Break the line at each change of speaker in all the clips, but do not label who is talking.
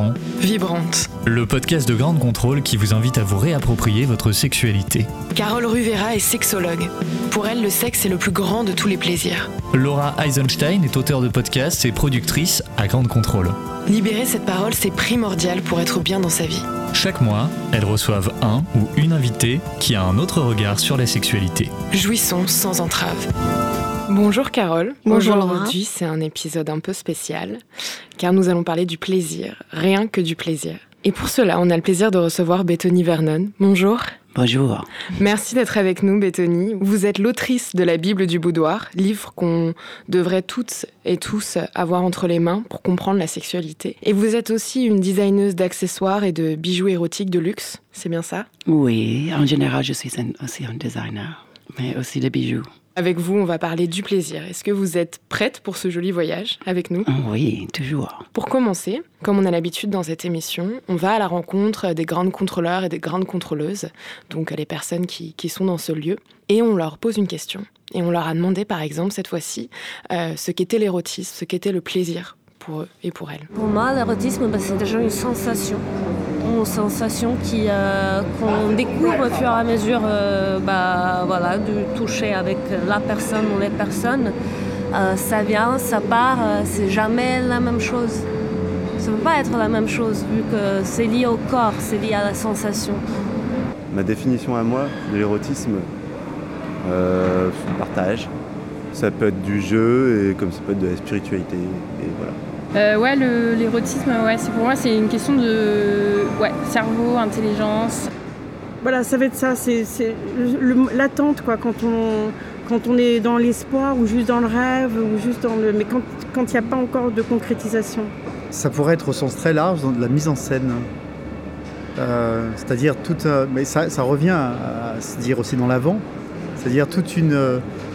Vibrant,
Vibrante.
le podcast de Grande Contrôle qui vous invite à vous réapproprier votre sexualité.
Carole Ruvera est sexologue. Pour elle, le sexe est le plus grand de tous les plaisirs.
Laura Eisenstein est auteure de podcasts et productrice à Grande Contrôle.
Libérer cette parole, c'est primordial pour être bien dans sa vie.
Chaque mois, elles reçoivent un ou une invitée qui a un autre regard sur la sexualité.
Jouissons sans entrave. Bonjour Carole.
Bonjour Laura.
Aujourd'hui, c'est un épisode un peu spécial car nous allons parler du plaisir, rien que du plaisir. Et pour cela, on a le plaisir de recevoir Bethany Vernon. Bonjour.
Bonjour.
Merci d'être avec nous, Bethany. Vous êtes l'autrice de la Bible du boudoir, livre qu'on devrait toutes et tous avoir entre les mains pour comprendre la sexualité. Et vous êtes aussi une designeuse d'accessoires et de bijoux érotiques de luxe, c'est bien ça?
Oui, en général, je suis un- aussi un designer, mais aussi de bijoux.
Avec vous, on va parler du plaisir. Est-ce que vous êtes prête pour ce joli voyage avec nous?
Oui, toujours.
Pour commencer, comme on a l'habitude dans cette émission, on va à la rencontre des grandes contrôleurs et des grandes contrôleuses, donc les personnes qui, qui sont dans ce lieu, et on leur pose une question. Et on leur a demandé, par exemple, cette fois-ci, euh, ce qu'était l'érotisme, ce qu'était le plaisir pour eux et pour elles.
Pour moi, l'érotisme, bah, c'est déjà une sensation. Une sensation qui, euh, qu'on découvre au fur et à mesure euh, bah, voilà, du toucher avec la personne ou les personnes. Euh, ça vient, ça part, c'est jamais la même chose. Ça ne peut pas être la même chose vu que c'est lié au corps, c'est lié à la sensation.
Ma définition à moi de l'érotisme, partage. Ça peut être du jeu et comme ça peut être de la spiritualité. Et voilà.
Euh, ouais, l'érotisme, ouais, c'est pour moi, c'est une question de ouais, cerveau, intelligence.
Voilà, ça va être ça, c'est l'attente quoi, quand on, quand on est dans l'espoir ou juste dans le rêve ou juste dans le, mais quand quand il n'y a pas encore de concrétisation.
Ça pourrait être au sens très large dans de la mise en scène. Euh, c'est-à-dire toute. euh, mais ça, ça revient à, à se dire aussi dans l'avant. C'est-à-dire toute une.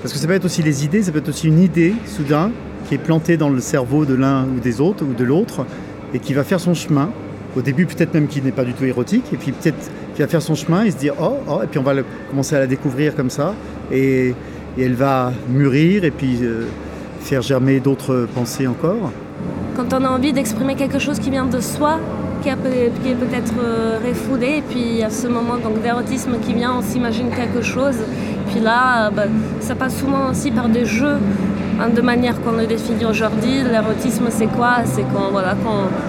parce que ça peut être aussi les idées, ça peut être aussi une idée soudain qui est plantée dans le cerveau de l'un ou des autres ou de l'autre et qui va faire son chemin. Au début, peut-être même qui n'est pas du tout érotique, et puis peut-être qui va faire son chemin et se dire oh, oh, et puis on va commencer à la découvrir comme ça, et, et elle va mûrir et puis euh, faire germer d'autres pensées encore.
Quand on a envie d'exprimer quelque chose qui vient de soi, qui, est peut-être euh, et puis à ce moment d'érotisme qui vient, on s'imagine quelque chose. Puis là, euh, bah, ça passe souvent aussi par des jeux, de manière qu'on le définit aujourd'hui. L'érotisme, c'est quoi? C'est voilà,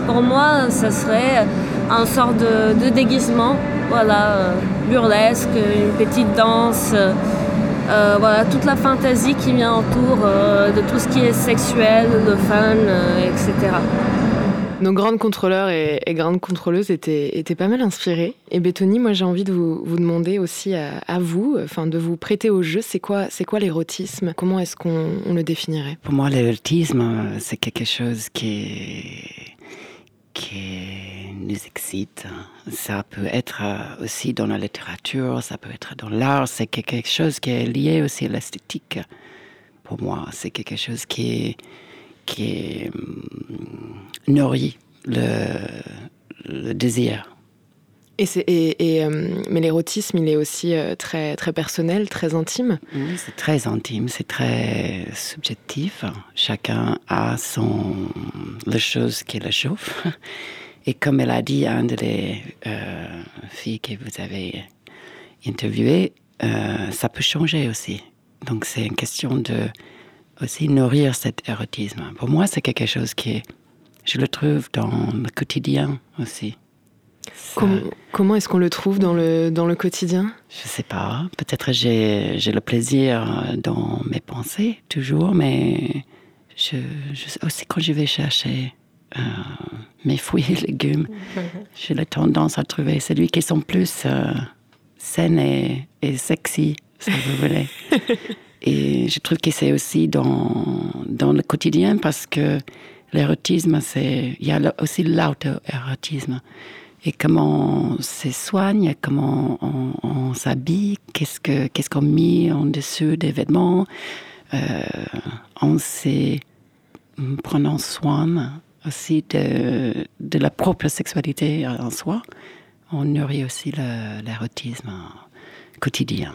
pour moi, ça serait un sort de, déguisement, voilà, euh, burlesque, une petite danse. euh, euh, voilà, toute la fantaisie qui vient autour de tout ce qui est sexuel, le fun, etc.
Nos grandes contrôleurs et, grandes contrôleuses étaient, étaient pas mal inspirées. Et Bethany, moi j'ai envie de vous, demander aussi à, vous, enfin de vous prêter au jeu, c'est quoi, c'est quoi l'érotisme? Comment est-ce qu'on on le définirait?
Pour moi, l'érotisme, c'est quelque chose qui, qui nous excite. Ça peut être euh, aussi dans la littérature, ça peut être dans l'art. C'est quelque chose qui est lié aussi à l'esthétique. Pour moi, c'est quelque chose qui, qui hum, nourrit le, le désir.
et et, et, euh, Mais l'érotisme, il est aussi euh, très, très personnel, très intime.
Oui, c'est très intime, c'est très subjectif. Chacun a son la chose qui le chauffe. Et comme elle a dit à une des euh, filles que vous avez interviewées, ça peut changer aussi. Donc c'est une question de aussi nourrir cet érotisme. Pour moi, c'est quelque chose qui, je le trouve dans le quotidien aussi. Ça-
comment est-ce qu'on le trouve dans le, dans le quotidien?
je sais pas. Peut-être j'ai j'ai le plaisir dans mes pensées toujours, mais je, je- aussi quand je vais chercher euh, mes fruits et légumes, j'ai la tendance à trouver celui qui sont plus euh, saines et, et sexy, si vous voulez. et je trouve que c'est aussi dans, dans le quotidien parce que l'érotisme, c'est il y a aussi l'auto-érotisme. Et comment on se soigne, comment on, on s'habille, qu'est-ce que qu'est-ce qu'on met en dessous des vêtements, euh, se prenant soin aussi de, la propre sexualité en soi, on nourrit aussi l'érotisme quotidien,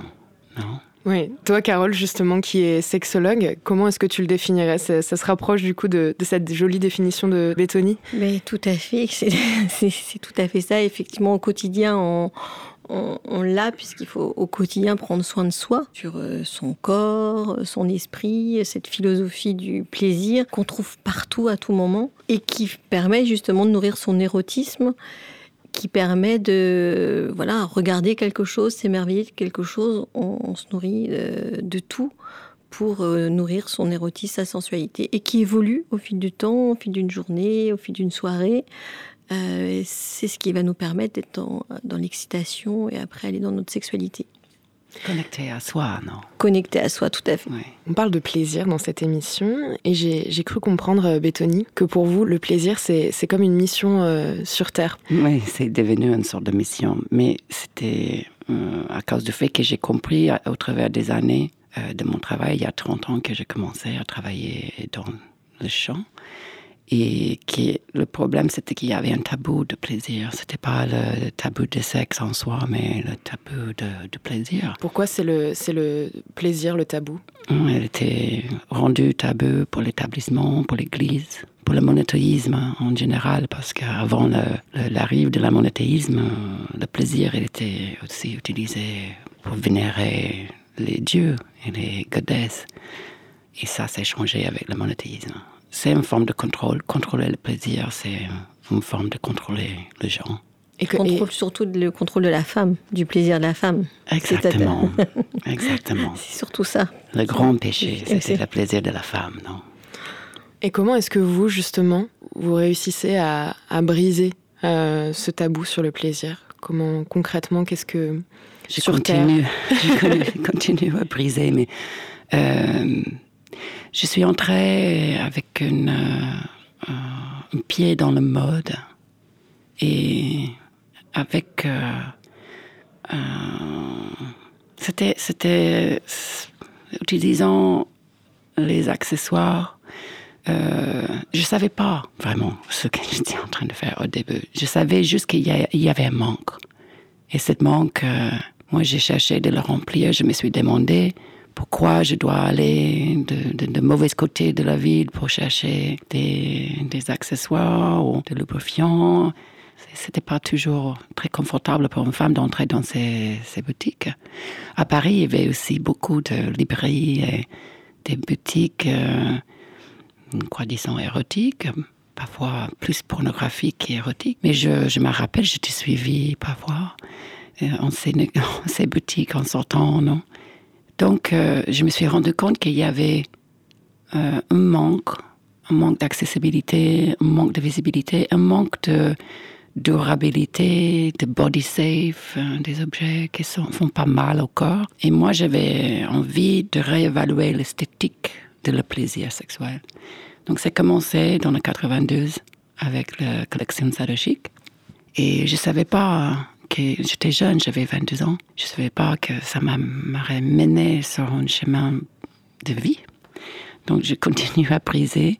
non?
Oui, toi Carole justement qui est sexologue, comment est-ce que tu le définirais? Ça, se rapproche du coup de, cette jolie définition de Bétoni
Mais tout à fait, c'est tout à fait ça. Effectivement, au quotidien, on, on, l'a puisqu'il faut au quotidien prendre soin de soi, sur euh, son corps, son esprit, cette philosophie du plaisir qu'on trouve partout à tout moment et qui permet justement de nourrir son érotisme qui permet de voilà regarder quelque chose, s'émerveiller de quelque chose. On, se nourrit euh, de, tout pour euh, nourrir son érotisme, sa sensualité, et qui évolue au fil du temps, au fil d'une journée, au fil d'une soirée. Euh, c'est ce qui va nous permettre d'être dans, dans l'excitation et après aller dans notre sexualité.
Connecté à soi, non?
Connecté à soi, tout à fait.
On parle de plaisir dans cette émission et j'ai cru comprendre, euh, Béthony, que pour vous, le plaisir, c'est comme une mission euh, sur Terre.
Oui, c'est devenu une sorte de mission. Mais c'était euh, à cause du fait que j'ai compris au travers des années de mon travail, il y a 30 ans que j'ai commencé à travailler dans le chant. Et qui, le problème, c'était qu'il y avait un tabou de plaisir. C'était pas le tabou de sexe en soi, mais le tabou de, plaisir.
Pourquoi c'est le, c'est le plaisir, le tabou?
Elle était rendue tabou pour l'établissement, pour l'Église, pour le monothéisme en général, parce qu'avant l'arrivée de la monothéisme, le plaisir il était aussi utilisé pour vénérer les dieux et les godesses. Et ça s'est changé avec le monothéisme c'est une forme de contrôle. Contrôler le plaisir, c'est une forme de contrôler les gens.
Et contrôle surtout le contrôle de la femme, du plaisir de la femme.
Exactement. Exactement.
C'est surtout ça.
Le grand péché, c'est le plaisir de la femme, non?
Et comment est-ce que vous, justement, vous réussissez à, briser euh, ce tabou sur le plaisir? Comment, concrètement, qu'est-ce que...
Je continue, je continue à briser, mais... Euh, je suis entrée avec euh, un pied dans le mode et avec euh, euh, c'était c'était utilisant les accessoires je savais pas vraiment ce que j'étais en train de faire au début. Je savais juste qu'il y, y, avait un manque. Et cette manque, moi j'ai cherché de le remplir. Je me suis demandé pourquoi je dois aller de, mauvais côté de la ville pour chercher des, accessoires ou des lubrifiants. C'était pas toujours très confortable pour une femme d'entrer dans ces, boutiques. À Paris, il y avait aussi beaucoup de librairies et des boutiques, euh, quoi disons, érotiques, parfois plus pornographiques qu'érotiques. Mais je, je me rappelle, j'étais suivie parfois euh, en ces, en ces boutiques en sortant, non? Donc, euh, je me suis rendu compte qu'il y avait euh, un manque, un manque d'accessibilité, un manque de visibilité, un manque de durabilité, de body safe, euh, des objets qui font pas mal au corps. Et moi, j'avais envie de réévaluer l'esthétique de le plaisir sexuel. Donc, c'est commencé dans le 92 avec la collection Sadochik. Et je savais pas j'étais jeune, j'avais 22 ans. Je ne savais pas que ça m'aurait mené sur un chemin de vie. Donc, je continue à briser.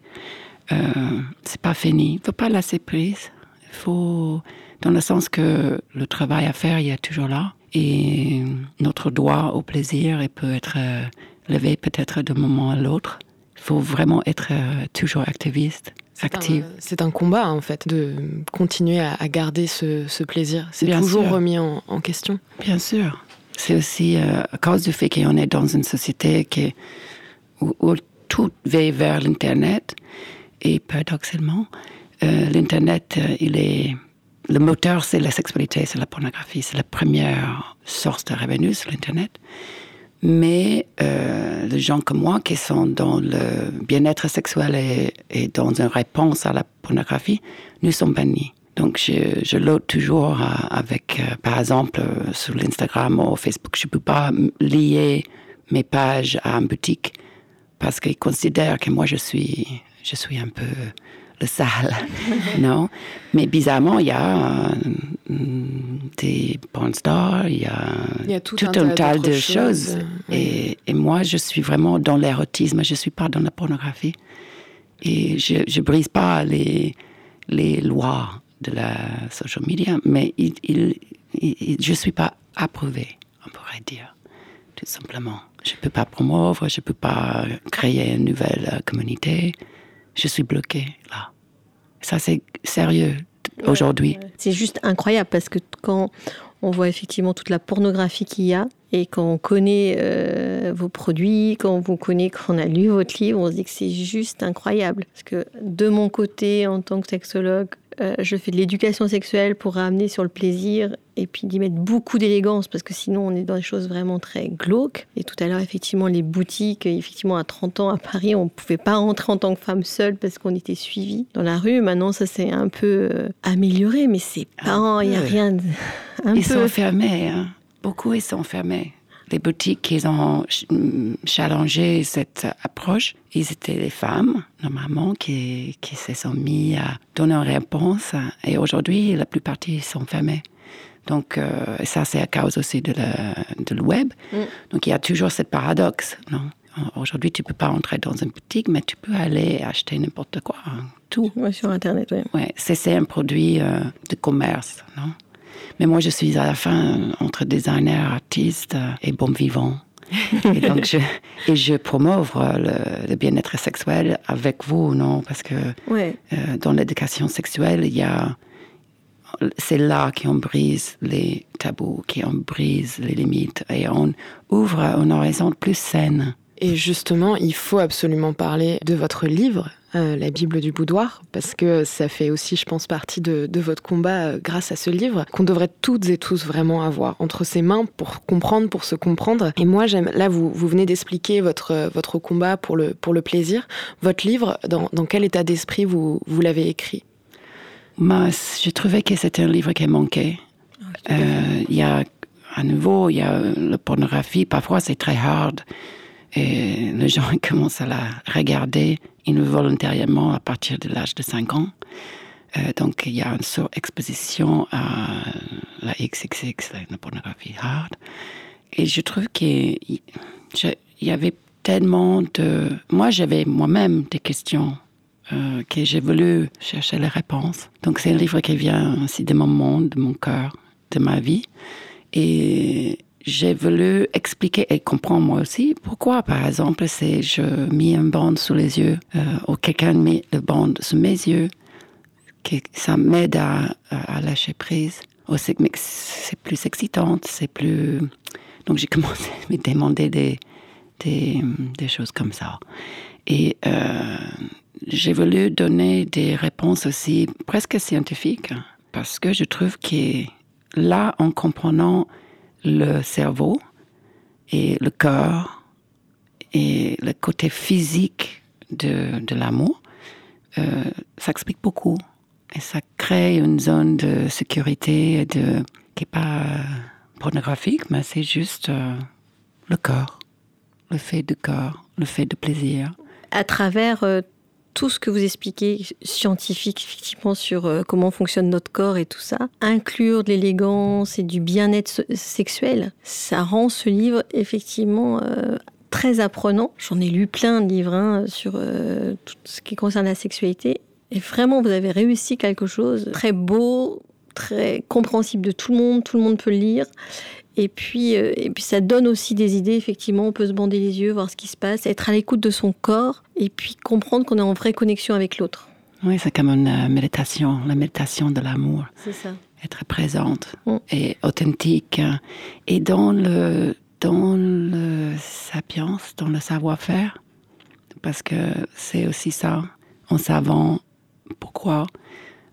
Euh, c'est pas fini. Il ne faut pas lasser prise. Il faut, dans le sens que le travail à faire, il est toujours là. Et notre droit au plaisir, il peut être euh, levé peut-être d'un moment à l'autre. Il faut vraiment être euh, toujours activiste
c'est un combat, en fait, de continuer à, garder ce, plaisir. C'est toujours remis en, question.
Bien sûr. C'est aussi euh, à cause du fait qu'on est dans une société qui, où, tout va vers l'Internet. Et paradoxalement, euh, l'Internet, euh, il est. Le moteur, c'est la sexualité, c'est la pornographie. C'est la première source de revenus sur l'Internet. Mais euh, les gens comme moi qui sont dans le bien-être sexuel et, dans une réponse à la pornographie, nous sommes bannis. Donc je, je toujours euh, avec, euh, par exemple, sur l'Instagram ou Facebook, je ne peux pas lier mes pages à une boutique parce qu'ils considèrent que moi je suis, je suis un peu le sale, non? Mais bizarrement, il y a euh, des porn stars, il y a,
tout, un, tas, de choses.
et, moi, je suis vraiment dans l'érotisme, je ne suis pas dans la pornographie. Et je ne brise pas les, les lois de la social media, mais il, je ne suis pas approuvée, on pourrait dire, tout simplement. Je ne peux pas promouvoir, je ne peux pas créer une nouvelle euh, communauté. Je suis bloquée là. Ça, c'est sérieux aujourd'hui.
C'est juste incroyable parce que quand on voit effectivement toute la pornographie qu'il y a, et quand on connaît euh, vos produits, quand on vous connaît, quand on a lu votre livre, on se dit que c'est juste incroyable. Parce que de mon côté, en tant que sexologue, euh, je fais de l'éducation sexuelle pour ramener sur le plaisir et puis d'y mettre beaucoup d'élégance parce que sinon on est dans des choses vraiment très glauques. Et tout à l'heure, effectivement, les boutiques, effectivement, à 30 ans à Paris, on ne pouvait pas rentrer en tant que femme seule parce qu'on était suivi dans la rue. Maintenant, ça s'est un peu euh, amélioré, mais c'est pas, il n'y a rien. De,
un ils sont fermés, hein. beaucoup ils sont fermés les boutiques qui ont challengé cette approche, ils étaient les femmes, normalement, qui, qui se sont mis à donner une réponse. Et aujourd'hui, la plupart sont fermés. Donc, euh, ça, c'est à cause aussi de, le web. Mm. Donc, il y a toujours ce paradoxe, non? Aujourd'hui, tu peux pas entrer dans une boutique, mais tu peux aller acheter n'importe quoi, hein, tout.
sur Internet, oui.
Ouais, c'est un produit euh, de commerce, non? Mais moi, je suis à la fin entre designer, artiste et bon vivant. et donc, je, et je promouve le, bien-être sexuel avec vous, non? Parce que
euh,
dans l'éducation sexuelle, il y a. C'est là qu'on brise les tabous, qu'on brise les limites et on ouvre un horizon plus saine.
Et justement, il faut absolument parler de votre livre, euh, La Bible du boudoir, parce que ça fait aussi, je pense, partie de, votre combat euh, grâce à ce livre, qu'on devrait toutes et tous vraiment avoir entre ses mains pour comprendre, pour se comprendre. Et moi, j'aime. Là, vous, vous venez d'expliquer votre, votre combat pour le, pour le plaisir. Votre livre, dans, dans quel état d'esprit vous, vous l'avez écrit?
Moi, je trouvais que c'était un livre qui manquait. Ah, euh, il y a, à nouveau, il y a la pornographie. Parfois, c'est très hard. Et les gens commencent à la regarder involontairement à partir de l'âge de 5 ans. Euh, donc il y a une surexposition à la XXX, la pornographie hard. Et je trouve qu'il y avait tellement de... Moi, j'avais moi-même des questions euh, que j'ai voulu chercher les réponses. Donc c'est un livre qui vient aussi de mon monde, de mon cœur, de ma vie. Et j'ai voulu expliquer et comprendre moi aussi pourquoi, par exemple, si je mets une bande sous les yeux euh, ou quelqu'un met le bande sous mes yeux, que ça m'aide à, lâcher prise. Mais c'est plus excitant, c'est plus. Donc j'ai commencé à me demander des, des, des choses comme ça. Et euh, j'ai voulu donner des réponses aussi presque scientifiques parce que je trouve que là, en comprenant le cerveau et le cœur et le côté physique de, de l'amour, euh, ça explique beaucoup. Et ça crée une zone de sécurité de, qui n'est pas euh, pornographique, mais c'est juste euh, le cœur, le fait de cœur, le fait de plaisir.
À travers tout ce que vous expliquez scientifique effectivement sur euh, comment fonctionne notre corps et tout ça, inclure de l'élégance et du bien-être sexuel, ça rend ce livre effectivement euh, très apprenant. J'en ai lu plein de livres hein, sur euh, tout ce qui concerne la sexualité. Et vraiment, vous avez réussi quelque chose très beau, très compréhensible de tout le monde, tout le monde peut le lire. Et puis, euh, et puis ça donne aussi des idées, effectivement, on peut se bander les yeux, voir ce qui se passe, être à l'écoute de son corps, et puis comprendre qu'on est en vraie connexion avec l'autre.
Oui, c'est comme une euh, méditation, la méditation de l'amour.
C'est ça.
Être présente mm. et authentique. Et dans le, dans le sapience, dans le savoir-faire, parce que c'est aussi ça, en savant pourquoi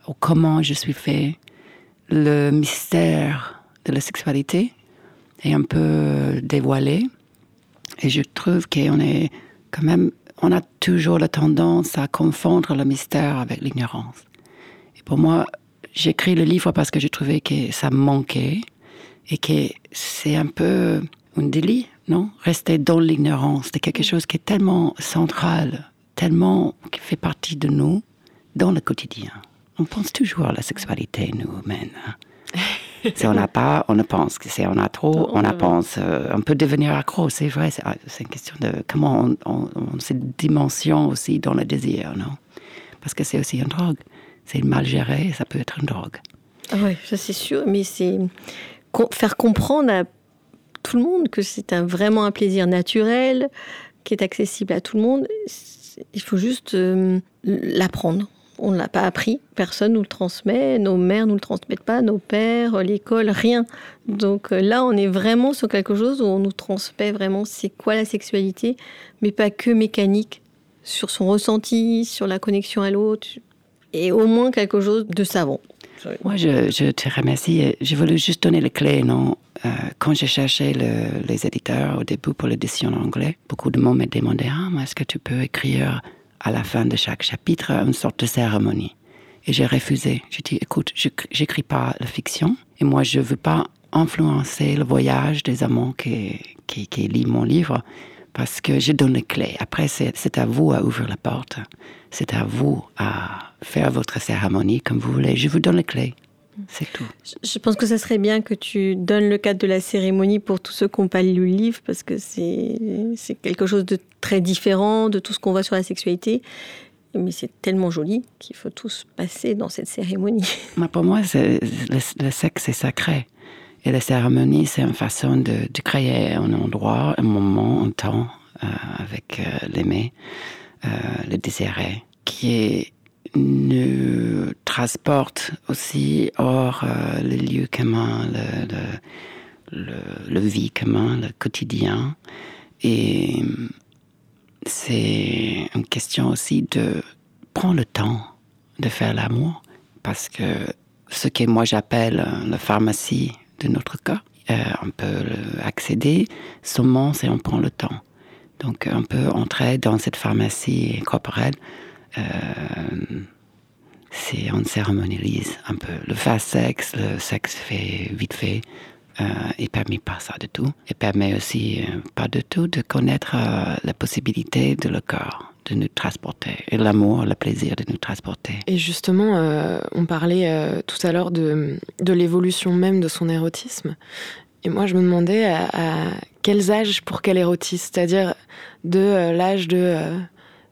ou comment je suis fait, le mystère de la sexualité, est un peu dévoilé. Et je trouve qu'on est quand même, on a toujours la tendance à confondre le mystère avec l'ignorance. Et pour moi, j'écris le livre parce que je trouvais que ça manquait et que c'est un peu un délit, non? Rester dans l'ignorance de quelque chose qui est tellement central, tellement qui fait partie de nous dans le quotidien. On pense toujours à la sexualité, nous, humains. Si on n'a pas, on ne pense que si on a trop, on a pense, euh, on peut devenir accro, c'est vrai. C'est ah, une question de comment on, on, cette dimension aussi dans le désir, non? Parce que c'est aussi une drogue. C'est mal géré, ça peut être une drogue.
Ah oui, ça c'est sûr, mais c'est faire comprendre à tout le monde, que c'est un, vraiment un plaisir naturel, qui est accessible à tout le monde. Il faut juste euh, l'apprendre. On ne l'a pas appris, personne nous le transmet, nos mères nous le transmettent pas, nos pères, l'école, rien. Donc euh, là, on est vraiment sur quelque chose où on nous transmet vraiment c'est quoi la sexualité, mais pas que mécanique, sur son ressenti, sur la connexion à l'autre, et au moins quelque chose de savant.
Moi, je, te remercie. Je voulais juste donner les clés, non? Euh, Quand j'ai cherché les éditeurs au début pour l'édition en anglais, beaucoup de monde me demandaient ah, est-ce que tu peux écrire à la fin de chaque chapitre une sorte de cérémonie Et j'ai refusé. J'ai dit écoute, je n'écris pas la fiction et moi, je ne veux pas influencer le voyage des amants qui, qui, qui lisent mon livre parce que je donne les clés. Après, c'est à vous à ouvrir la porte. C'est à vous à faire votre cérémonie comme vous voulez. Je vous donne les clés. C'est tout.
Je pense que ça serait bien que tu donnes le cadre de la cérémonie pour tous ceux qui n'ont pas lu le livre, parce que c'est quelque chose de très différent de tout ce qu'on voit sur la sexualité. Mais c'est tellement joli qu'il faut tous passer dans cette cérémonie.
pour moi, le, le sexe est sacré. Et la cérémonie, c'est une façon de, créer un endroit, un moment, un temps euh, avec euh, l'aimé, euh, le désiré, qui nous transporte aussi hors le lieu commun, le, le, le, vie commun, le quotidien. Et c'est une question aussi de prendre le temps de faire l'amour, parce que ce que moi j'appelle la pharmacie de notre cas. Euh, on peut accéder seulement si on prend le temps. Donc on peut entrer dans cette pharmacie corporelle euh, si on cérémonialise un peu. Le fast sexe, le sexe fait vite fait, euh, il permet pas ça du tout. Il permet aussi euh, pas du tout de connaître la possibilité de le corps de nous transporter et l'amour, le plaisir de nous transporter.
Et justement, euh, on parlait euh, tout à l'heure de, l'évolution même de son érotisme. Et moi, je me demandais à, quels âges pour quel érotisme C'est-à-dire de euh, l'âge de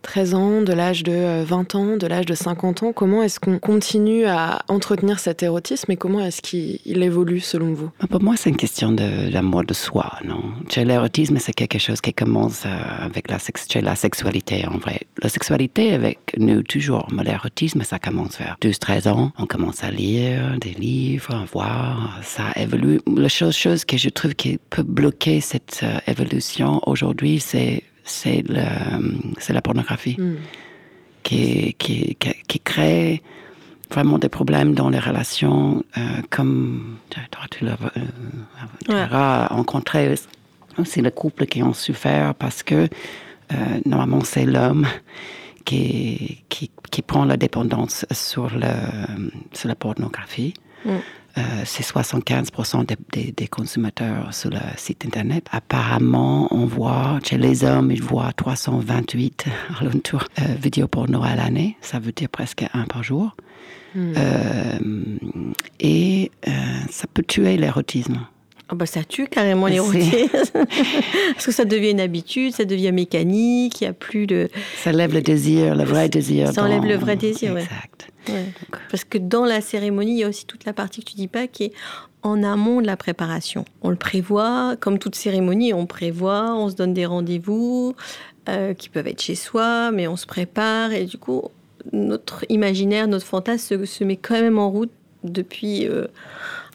13 ans, de l'âge de 20 euh, ans, de l'âge de 50 ans Comment est-ce qu'on continue à entretenir cet érotisme et comment est-ce qu'il évolue selon vous?
Pour moi, c'est une question de l'amour de soi, non? L'érotisme, c'est quelque chose qui commence euh, avec la, la sexualité, en vrai. La sexualité avec nous, toujours. Mais l'érotisme, ça commence vers 12-13 ans. On commence à lire des livres, à voir. Ça évolue. La chose, chose que je trouve qui peut bloquer cette euh, évolution aujourd'hui, c'est c'est la pornographie hmm. qui, qui, qui, crée vraiment des problèmes dans les relations, euh, comme tu l'as euh, rencontré aussi les couples qui ont souffert parce que euh, normalement c'est l'homme qui, qui, qui, prend la dépendance sur, le, sur la pornographie. Hmm. Euh, c'est 75% des, consommateurs sur le site internet. Apparemment, on voit chez les hommes, ils voient 328 alentours euh, vidéos porno à l'année. Ça veut dire presque un par jour. Euh, et euh, ça peut tuer l'érotisme.
Oh bah ça tue carrément l'érotisme. Parce que ça devient une habitude, ça devient mécanique, il n'y a plus de...
Ça lève le désir, le vrai désir.
Ça enlève le vrai désir, Exact. Parce que dans la cérémonie, il y a aussi toute la partie que tu dis pas qui est en amont de la préparation. On le prévoit, comme toute cérémonie, on prévoit, on se donne des rendez-vous euh, qui peuvent être chez soi, mais on se prépare et du coup, notre imaginaire, notre fantasme se, met quand même en route depuis euh,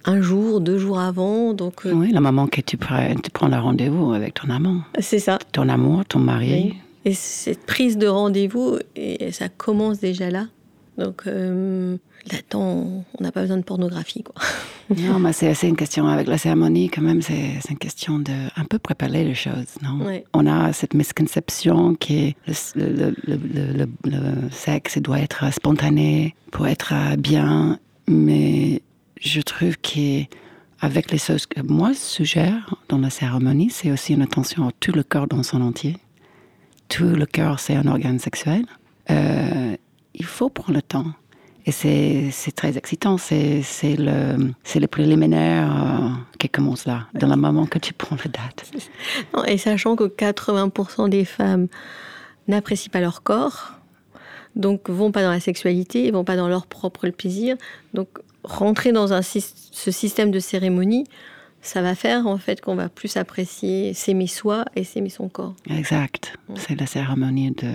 un jour, deux jours avant. Donc,
euh, Oui, la maman que tu prends, tu prends le rendez-vous avec ton amant.
C'est ça.
Ton amour, ton mari.
Et cette prise de rendez-vous, et ça commence déjà là. Donc euh, là-dedans, on n'a pas besoin de pornographie. Quoi.
non, mais c'est une question avec la cérémonie, quand même, c'est une question de un peu préparer les choses. Non? On a cette misconception que le, le, le, sexe doit être spontané pour être bien, mais je trouve qu'avec les choses que moi suggère dans la cérémonie, c'est aussi une attention à tout le corps dans son entier. Tout le corps, c'est un organe sexuel. Euh, il faut prendre le temps. Et c'est très excitant. C'est le, le préliminaire euh, qui commence là, dans le moment que tu prends la date.
et sachant que 80% des femmes n'apprécient pas leur corps, donc vont pas dans la sexualité, vont pas dans leur propre plaisir. Donc rentrer dans un, ce système de cérémonie ça va faire en fait qu'on va plus apprécier s'aimer soi et s'aimer son corps.
Exact. C'est la cérémonie de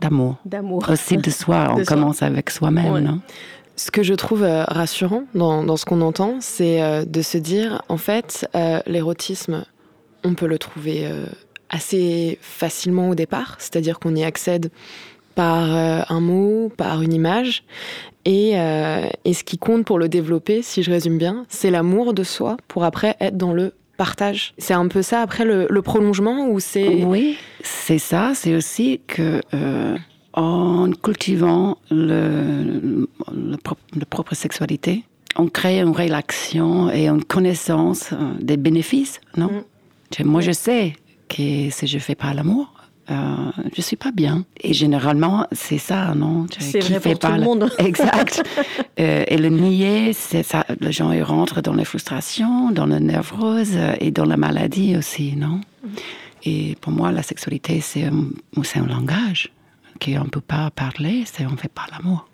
d'amour.
D'amour.
Aussi de soi. On
De soi.
commence avec soi-même,
Ouais.
non?
Ce que je trouve euh, rassurant dans, dans ce qu'on entend, c'est euh, de se dire, en fait, euh, l'érotisme, on peut le trouver euh, assez facilement au départ, c'est-à-dire qu'on y accède par euh, un mot, par une image. Et, euh, et ce qui compte pour le développer, si je résume bien, c'est l'amour de soi pour après être dans le partage. C'est un peu ça après le, le prolongement ou c'est...
Oui, c'est ça. C'est aussi que euh, en cultivant le, le pro- propre sexualité, on crée une relation et une connaissance des bénéfices, non?
Mm.
Moi, je sais que si je fais pas l'amour, euh, je suis pas bien. Et généralement, c'est ça, non?
C'est vrai
fait
pour tout
pas
le monde.
Exact. Euh, et le nier, c'est ça. Les gens ils rentrent dans la frustration, dans la névrose et dans la maladie aussi, non? Et pour moi, la sexualité, c'est un, un langage qu'on ne peut pas parler, c'est on fait pas l'amour.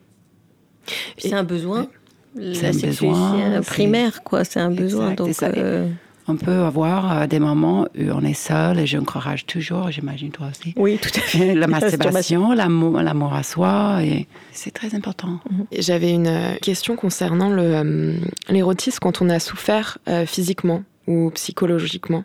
C'est un besoin.
C'est un besoin,
primaire, quoi. C'est un besoin.
Exact,
Donc,
On peut avoir euh, des moments où on est seul et j'encourage toujours, j'imagine toi aussi.
oui, tout à fait.
La
masturbation.
l'amour à soi, et c'est très important.
J'avais une euh, question concernant euh, l'érotisme quand on a souffert physiquement ou psychologiquement.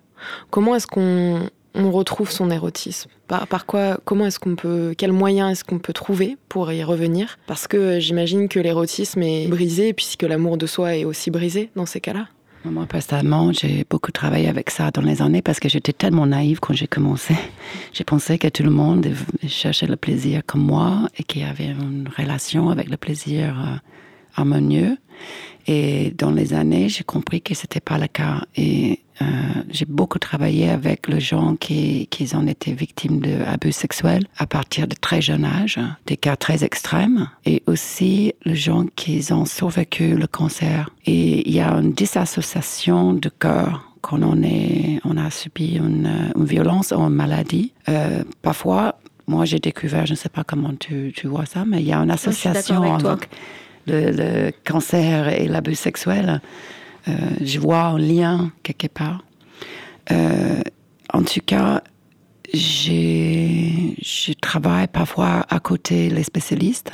Comment est-ce qu'on on retrouve son érotisme? Par, par quoi Comment est-ce qu'on peut Quels moyens est-ce qu'on peut trouver pour y revenir? Parce que j'imagine que l'érotisme est brisé puisque l'amour de soi est aussi brisé dans ces cas-là.
Moi, personnellement, j'ai beaucoup travaillé avec ça dans les années parce que j'étais tellement naïve quand j'ai commencé. J'ai pensé que tout le monde cherchait le plaisir comme moi et qu'il y avait une relation avec le plaisir euh, harmonieux. Et dans les années, j'ai compris que c'était pas le cas. Et euh, j'ai beaucoup travaillé avec les gens qui, qui ont été victimes d'abus sexuels à partir de très jeune âge, des cas très extrêmes, et aussi les gens qui ont survécu le cancer. Et il y a une disassociation de cœur quand on, est, on a subi une, une violence ou une maladie. Euh, parfois, moi j'ai découvert, je ne sais pas comment tu, tu vois ça, mais il y a une association
avec
avec le, le cancer et l'abus sexuel. Euh, je vois un lien quelque part. Euh, en tout cas, je travaille parfois à côté les spécialistes,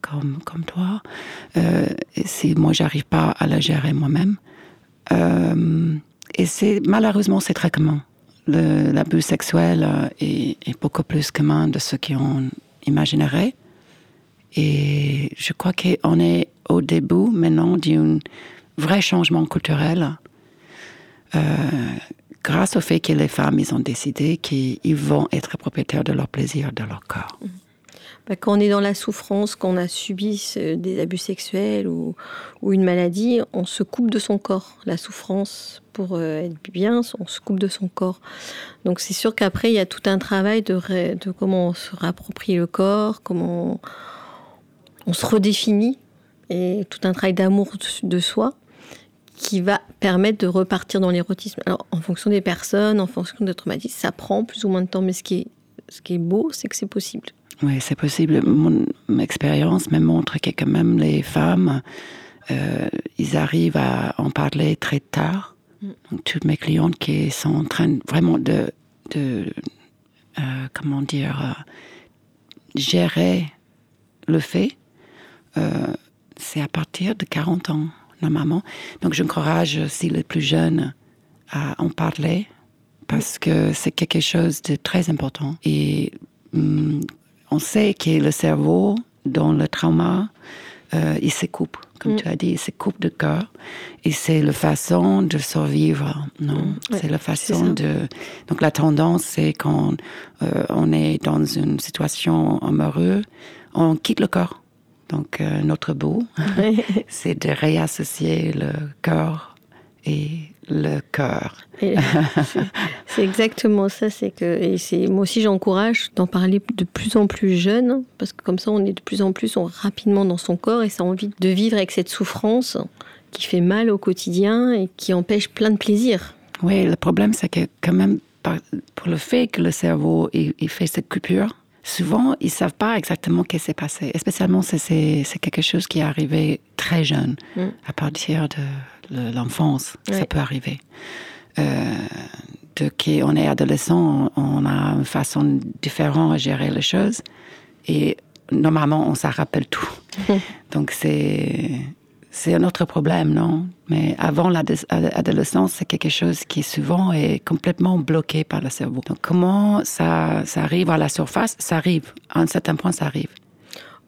comme, comme toi. Euh, si moi, j'arrive pas à la gérer moi-même. Euh, et c'est malheureusement, c'est très commun. L'abus sexuel est, est beaucoup plus commun de ce qu'on imaginerait. Et je crois qu'on est au début maintenant d'un vrai changement culturel euh, grâce au fait que les femmes ils ont décidé qu'ils vont être propriétaires de leur plaisir, de leur corps.
Bah, quand on est dans la souffrance, qu'on a subi des abus sexuels ou, une maladie, on se coupe de son corps. La souffrance, pour euh, être bien, on se coupe de son corps. Donc c'est sûr qu'après, il y a tout un travail de, comment on se réapproprie le corps, comment on, se redéfinit, et tout un travail d'amour de soi qui va permettre de repartir dans l'érotisme. Alors, en fonction des personnes, en fonction de traumatisme, ça prend plus ou moins de temps, mais ce qui est, ce qui est beau, c'est que c'est possible.
Oui, c'est possible. Mon expérience me montre que quand même les femmes, euh, ils arrivent à en parler très tard. Donc, toutes mes clientes qui sont en train vraiment de, de euh, comment dire, euh, gérer le fait, c'est à partir de 40 ans, normalement. Donc, j'encourage aussi les plus jeunes à en parler parce que c'est quelque chose de très important. Et hum, on sait que le cerveau, dans le trauma, euh, il se coupe, comme
Mm.
tu as dit, il se coupe de cœur. Et c'est la façon de survivre, non?
Mm, ouais,
C'est la façon de... Donc la tendance, c'est quand euh, on est dans une situation amoureuse, on quitte le corps. Donc euh, notre bout, c'est de réassocier le corps et le cœur.
C'est- exactement ça. C'est que et moi aussi j'encourage d'en parler de plus en plus jeune parce que comme ça on est de plus en plus on, rapidement dans son corps et ça a envie de vivre avec cette souffrance qui fait mal au quotidien et qui empêche plein de plaisirs.
Oui, le problème, c'est que quand même, pour le fait que le cerveau il, il fait cette coupure, souvent, ils ne savent pas exactement ce qui s'est passé. Et spécialement, si c'est quelque chose qui est arrivé très jeune,
Mm.
à partir de l'enfance, ça peut arriver. Euh, de qu'on est adolescent, on a une façon différente à gérer les choses. Et normalement, on s'en rappelle tout. Donc, c'est, c'est un autre problème, non? Mais avant l'adolescence, c'est quelque chose qui souvent est complètement bloqué par le cerveau. Donc, comment ça, ça arrive à la surface? Ça arrive. À un certain point, ça arrive.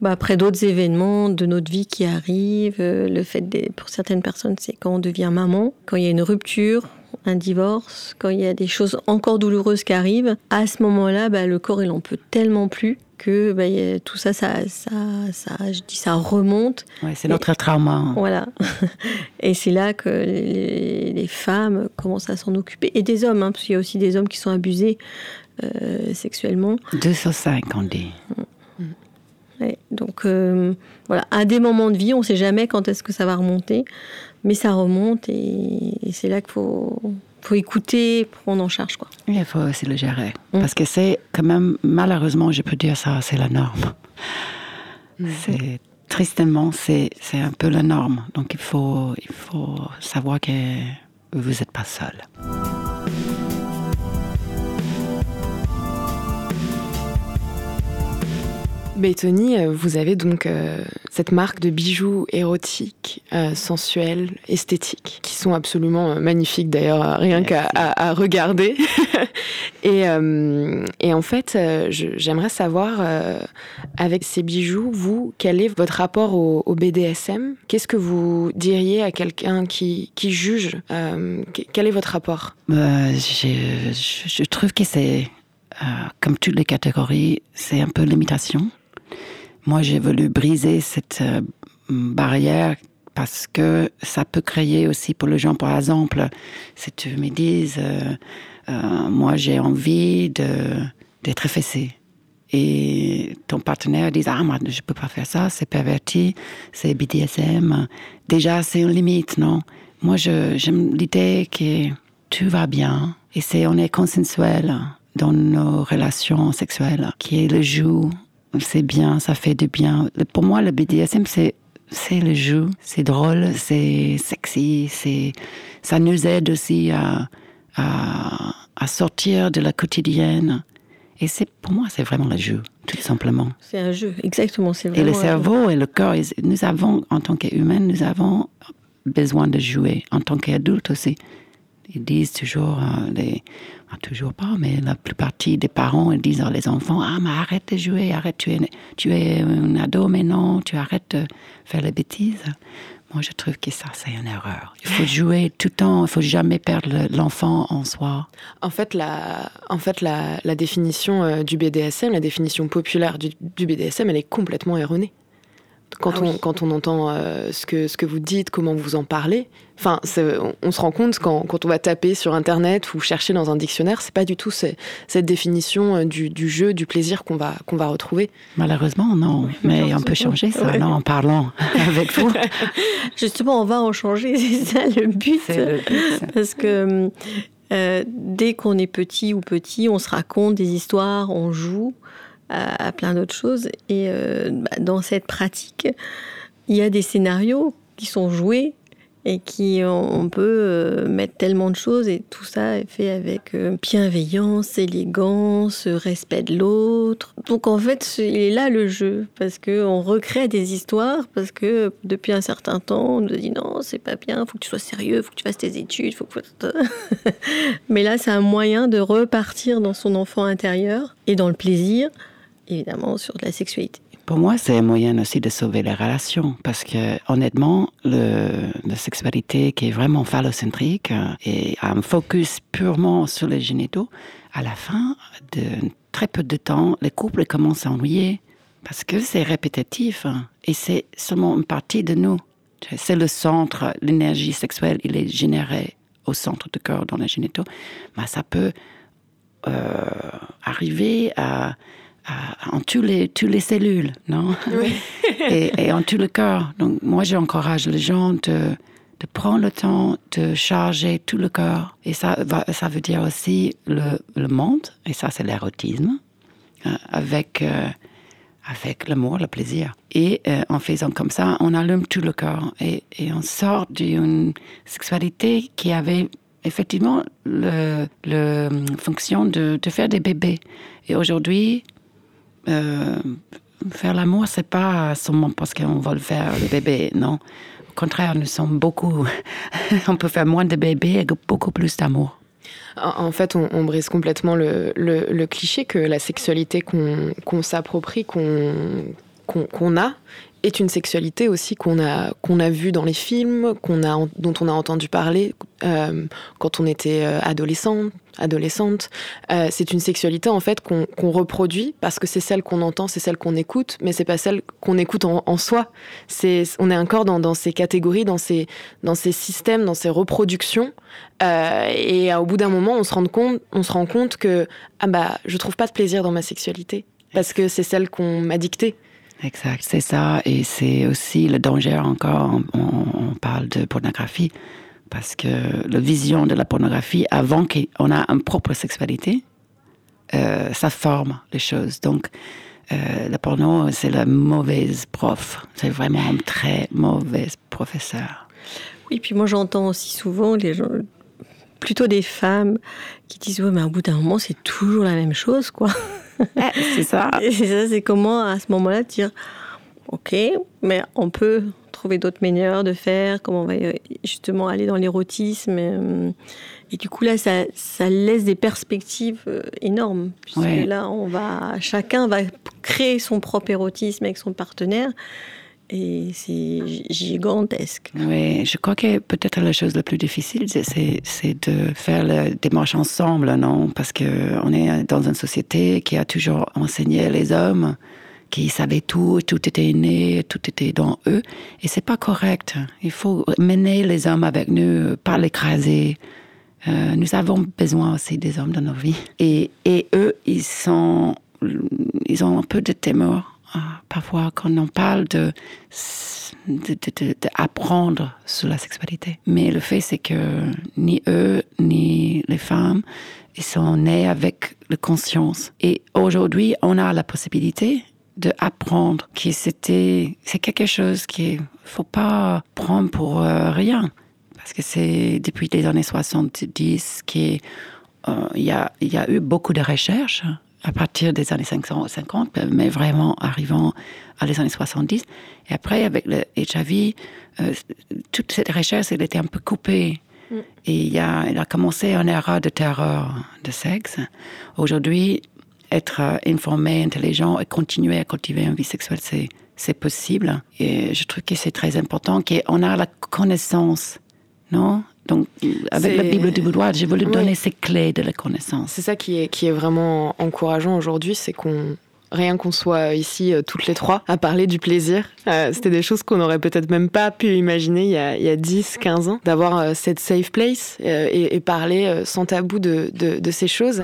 Bah, après d'autres événements de notre vie qui arrivent, euh, le fait des, pour certaines personnes, c'est quand on devient maman, quand il y a une rupture, un divorce, quand il y a des choses encore douloureuses qui arrivent, à ce moment-là, bah, le corps il en peut tellement plus que bah, tout ça, ça, ça, ça, je dis ça remonte.
Ouais, c'est
Et-
notre trauma.
Voilà. Et c'est là que les, les femmes commencent à s'en occuper. Et des hommes, hein, parce qu'il y a aussi des hommes qui sont abusés euh, sexuellement.
Deux sur cinq, on dit.
Ouais, donc euh, voilà, à des moments de vie, on ne sait jamais quand est-ce que ça va remonter, mais ça remonte et, et c'est là qu'il faut, faut écouter, prendre en charge. Quoi.
Il faut aussi le gérer.
Mm.
Parce que c'est quand même, malheureusement, je peux dire ça, c'est la norme.
Mm.
C'est tristement, c'est c'est un peu la norme. Donc il faut, il faut savoir que vous n'êtes pas seul.
Mais Tony, euh, vous avez donc euh, cette marque de bijoux érotiques, euh, sensuels, esthétiques, qui sont absolument euh, magnifiques d'ailleurs, euh, rien qu'à à, à regarder. et, euh, et en fait, j'aimerais savoir, euh, avec ces bijoux, vous, quel est votre rapport au, au BDSM Qu'est-ce que vous diriez à quelqu'un qui, qui juge que- Quel est votre rapport?
Euh, je, trouve que c'est, comme toutes les catégories, c'est un peu l'imitation. Moi, j'ai voulu briser cette euh, barrière parce que ça peut créer aussi pour les gens, par exemple, si tu me dises, euh, euh, moi j'ai envie d'être fessé. Et ton partenaire dit, ah, moi, je peux pas faire ça, c'est perverti, c'est BDSM. Déjà, c'est une limite, non? Moi, j'aime l'idée que tout va bien et c'est, on est consensuel dans nos relations sexuelles, qui est le jeu, c'est bien, ça fait du bien. Pour moi, le BDSM, c'est, c'est le jeu, c'est drôle, c'est sexy, c'est, ça nous aide aussi à, à, à sortir de la quotidienne. Et c'est, pour moi, c'est vraiment le jeu, tout simplement.
C'est un jeu, exactement. C'est
Et le cerveau et le corps, nous avons, en tant qu'humains, nous avons besoin de jouer, en tant qu'adultes aussi. Ils disent toujours, euh, les, toujours pas, mais la plupart des parents, ils disent aux enfants, ah, mais arrête de jouer, arrête, tu es, tu es un ado maintenant, tu arrêtes de faire les bêtises. Moi, je trouve que ça, c'est une erreur. Il faut jouer tout le temps, il faut jamais perdre le- l'enfant en soi.
En fait, la, en fait, la, la définition euh, du BDSM, la définition populaire du, du BDSM, elle est complètement erronée. Quand,
Ah
on,
oui.
quand on entend euh, ce, que, ce que vous dites, comment vous en parlez, enfin, on, on se rend compte quand, quand on va taper sur Internet ou chercher dans un dictionnaire, c'est pas du tout ce- cette définition euh, du, du jeu, du plaisir qu'on va, qu'on va retrouver.
Malheureusement, non. Mais on peut changer ça,
Ouais.
non, en parlant avec vous.
Justement, on va en changer, c'est ça le but.
C'est le but.
Parce que euh, dès qu'on est petit ou petit, on se raconte des histoires, on joue à, plein d'autres choses. Et euh, bah, dans cette pratique, il y a des scénarios qui sont joués et qui on, peut euh, mettre tellement de choses et tout ça est fait avec euh, bienveillance, élégance, respect de l'autre. Donc en fait, il est là le jeu parce que on recrée des histoires parce que depuis un certain temps, on nous dit non, c'est pas bien, faut que tu sois sérieux, faut que tu fasses tes études, faut que Mais là, c'est un moyen de repartir dans son enfant intérieur et dans le plaisir, évidemment sur la sexualité.
Pour moi, c'est un moyen aussi de sauver les relations parce que, honnêtement, la sexualité qui est vraiment phallocentrique euh, et un focus purement sur les génitaux, à la fin de très peu de temps, les couples commencent à ennuyer parce que c'est répétitif hein, et c'est seulement une partie de nous. C'est le centre, l'énergie sexuelle, il est généré au centre du corps dans les génitaux, mais ça peut euh, arriver à- en tous les, tous les cellules, non? Et, et en tout le corps. Donc, moi, j'encourage les gens de, de prendre le temps de charger tout le corps. Et ça, ça veut dire aussi le, le monde, et ça, c'est l'érotisme, euh, avec, euh, avec l'amour, le plaisir. Et euh, en faisant comme ça, on allume tout le corps et, et on sort d'une sexualité qui avait effectivement le, le fonction de, de faire des bébés. Et aujourd'hui, euh, faire l'amour, c'est pas seulement parce qu'on va le faire le bébé, non. Au contraire, nous sommes beaucoup. on peut faire moins de bébés et beaucoup plus d'amour.
En fait, on, brise complètement le, cliché que la sexualité qu'on qu s'approprie, qu'on qu'on a, est une sexualité aussi qu'on a, qu'on a vue dans les films, qu'on a, dont on a entendu parler euh, quand on était euh, adolescent, adolescente. Euh, c'est une sexualité en fait qu'on qu reproduit parce que c'est celle qu'on entend, c'est celle qu'on écoute, mais c'est pas celle qu'on écoute en, soi. On est encore dans, ces catégories, dans ces, systèmes, dans ces reproductions. Euh, et au bout d'un moment, on se rend compte, on se rend compte que ah bah je trouve pas de plaisir dans ma sexualité parce que c'est celle qu'on m'a dictée.
Exact, c'est ça. Et c'est aussi le danger encore, on, parle de pornographie, parce que la vision de la pornographie, avant qu'on a une propre sexualité, euh, ça forme les choses. Donc, euh, le porno, c'est la mauvaise prof. C'est vraiment un très mauvais professeur.
Oui, puis moi j'entends aussi souvent les gens, plutôt des femmes qui disent ouais mais au bout d'un moment c'est toujours la même chose quoi.
c'est ça.
Et ça c'est comment à ce moment-là dire ok mais on peut trouver d'autres manières de faire, comment on va justement aller dans l'érotisme. Et du coup là ça, ça laisse des perspectives euh, énormes puisque ouais. là on va chacun va créer son propre érotisme avec son partenaire et c'est gigantesque.
Oui, je crois que peut-être la chose la plus difficile, c'est de faire la démarche ensemble, non? Parce qu'on est dans une société qui a toujours enseigné les hommes qui savaient tout, tout était né, tout était dans eux, et c'est pas correct. Il faut mener les hommes avec nous, pas l'écraser. Euh, nous avons besoin aussi des hommes dans nos vies. Et, eux, ils sont, ils ont un peu de témor parfois quand on parle de d'apprendre sur la sexualité. Mais le fait, c'est que ni eux, ni les femmes, ils sont nés avec la conscience. Et aujourd'hui, on a la possibilité d'apprendre que c'était, c'est quelque chose qu'il faut pas prendre pour euh, rien. Parce que c'est depuis les années 70 qu'il euh, y, a, y a eu beaucoup de recherches à partir des années 550, mais vraiment arrivant à les années 70. Et après, avec le HIV, euh, toute cette recherche, elle était un peu coupée. Mm. Et il, a, il a commencé une era de terreur de sexe. Aujourd'hui, être informé, intelligent et continuer à cultiver une vie sexuelle, c'est, c'est possible. Et je trouve que c'est très important qu'on a la connaissance, non? Donc, avec la Bible du boudoir, j'ai voulu donner ces clés de la connaissance.
C'est ça qui est, qui est vraiment encourageant aujourd'hui, c'est qu'on rien qu'on soit ici euh, toutes les trois à parler du plaisir. Euh, C'était des choses qu'on n'aurait peut-être même pas pu imaginer il y a, il y a 10, 15 ans, d'avoir euh, cette safe place euh, et, et, parler euh, sans tabou de, de, de ces choses.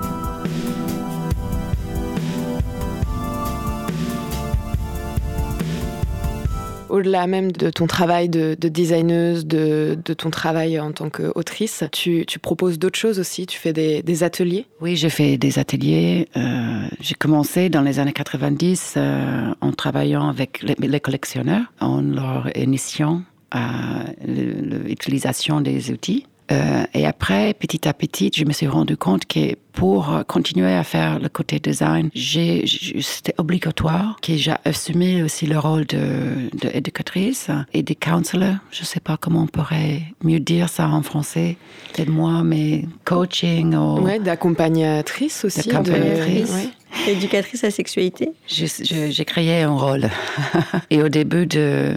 Au-delà même de ton travail de, de designeuse, de, ton travail en tant qu'autrice, tu, proposes d'autres choses aussi? Tu fais des, des, ateliers?
Oui, j'ai fait des ateliers. Euh, j'ai commencé dans les années 90 euh, en travaillant avec les, les collectionneurs, en leur initiant à l'utilisation des outils. Euh, et après, petit à petit, je me suis rendu compte que pour continuer à faire le côté design, c'était obligatoire que j'ai assumé aussi le rôle d'éducatrice de, et de counselor. Je ne sais pas comment on pourrait mieux dire ça en français. Aide-moi, mais coaching ou...
Ouais, d'accompagnatrice aussi.
D'accompagnatrice.
De... Ouais.
Éducatrice à sexualité
J'ai créé un rôle. Et au début de,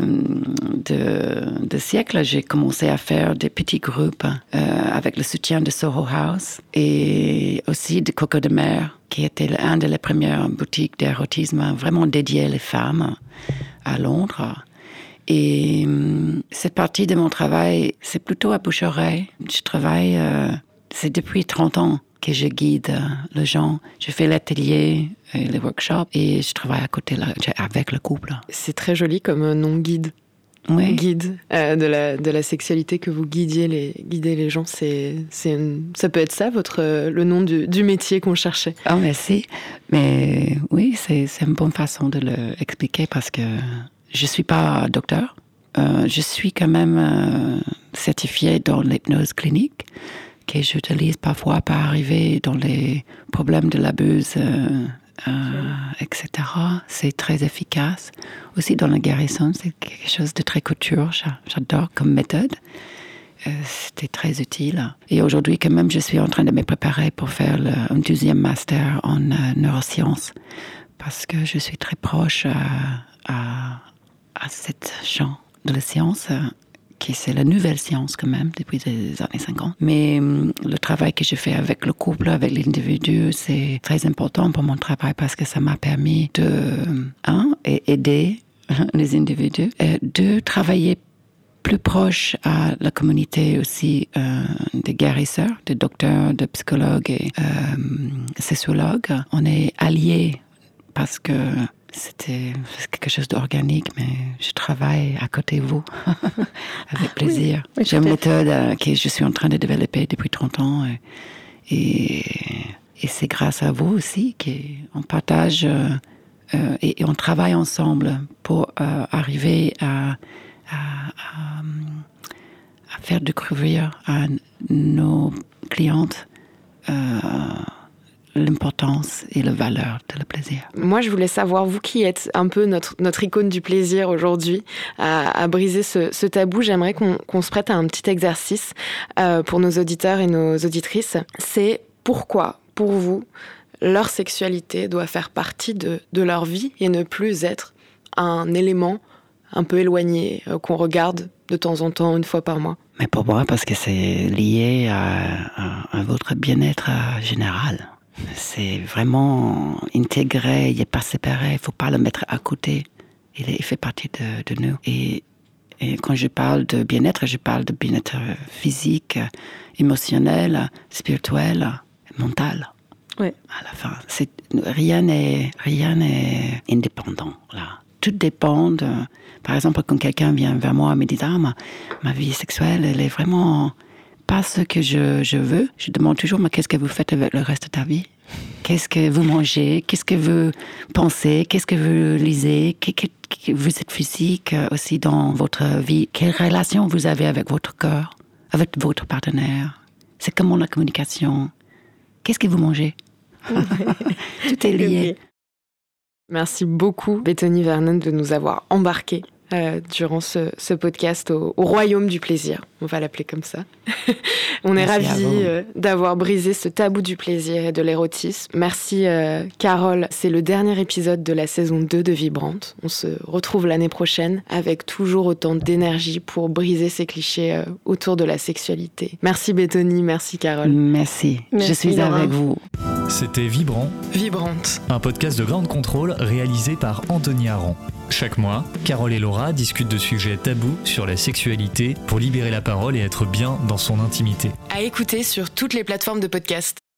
siècle, j'ai commencé à faire des petits groupes euh, avec le soutien de Soho House et aussi de Coco de Mer, qui était un des premières boutiques d'érotisme vraiment dédiées aux femmes à Londres. Et cette partie de mon travail, c'est plutôt à bouche-oreille. Je travaille, euh, c'est depuis 30 ans que je guide les gens. Je fais l'atelier, les workshops et je travaille à côté avec le couple.
C'est très joli comme nom guide. guide euh, de, la, de la sexualité, que vous guidiez les, guidez les gens. C'est, c'est ça peut être ça, votre, euh, le nom du, du métier qu'on cherchait
Ah, merci. Mais oui, c'est, c'est une bonne façon de l'expliquer parce que je ne suis pas docteur. Euh, je suis quand même euh, certifiée dans l'hypnose clinique que j'utilise parfois pour arriver dans les problèmes de l'abuse, euh, etc. C'est très efficace. Aussi dans la guérison, c'est quelque chose de très couture. J'adore comme méthode. C'était très utile. Et aujourd'hui, quand même, je suis en train de me préparer pour faire un deuxième master en neurosciences parce que je suis très proche à, à cette champ de la science, euh, qui c'est la nouvelle science quand même depuis les années 50. Mais hum, le travail que je fais avec le couple, avec l'individu, c'est très important pour mon travail parce que ça m'a permis de, un, aider les individus, et deux, travailler plus proche à la communauté aussi euh, des guérisseurs, des docteurs, des psychologues et euh, sociologues. On est alliés parce que c'était quelque chose d'organique, mais je travaille à côté de vous avec plaisir. J'ai une méthode euh, que je suis en train de développer depuis 30 ans et, et, c'est grâce à vous aussi qu'on partage euh, euh, et, on travaille ensemble pour arriver à, à, à, faire découvrir à nos clientes l'importance et la valeur de le plaisir.
Moi, je voulais savoir, vous qui êtes un peu notre, notre icône du plaisir aujourd'hui, à, briser ce, tabou, j'aimerais qu'on se prête à un petit exercice euh, pour nos auditeurs et nos auditrices. C'est pourquoi, pour vous, leur sexualité doit faire partie de, de leur vie et ne plus être un élément un peu éloigné euh, qu'on regarde de temps en temps, une fois par mois?
Mais pour moi, parce que c'est lié à, à votre bien-être général. C'est vraiment intégré, il n'est pas séparé, il ne faut pas le mettre à côté. Il, fait partie de, nous. Et, quand je parle de bien-être, je parle de bien-être physique, émotionnel, spirituel, mental.
Oui.
À la fin, rien n'est rien n'est indépendant là. Tout dépend de. Par exemple, quand quelqu'un vient vers moi et me dit ah ma, ma vie sexuelle, elle est vraiment pas ce que je, je veux, je demande toujours, mais qu'est-ce que vous faites avec le reste de ta vie? Qu'est-ce que vous mangez? Qu'est-ce que vous pensez? Qu'est-ce que vous lisez? Vous êtes physique aussi dans votre vie? Quelle relation vous avez avec votre corps, avec votre partenaire? C'est comment la communication? Qu'est-ce que vous mangez? Tout est lié.
Merci beaucoup, Bethany Vernon, de nous avoir embarqués euh, durant ce, podcast au, royaume du plaisir. On va l'appeler comme ça. On est ravis euh, d'avoir brisé ce tabou du plaisir et de l'érotisme. Merci euh, Carole. C'est le dernier épisode de la saison 2 de Vibrante. On se retrouve l'année prochaine avec toujours autant d'énergie pour briser ces clichés autour de la sexualité. Merci Béthony, merci Carole.
Merci. Je suis avec vous.
C'était Vibrant.
Vibrante.
Un podcast de grande contrôle réalisé par Anthony Aron. Chaque mois, Carole et Laura discutent de sujets tabous sur la sexualité pour libérer la parole et être bien dans son intimité.
À écouter sur toutes les plateformes de podcast.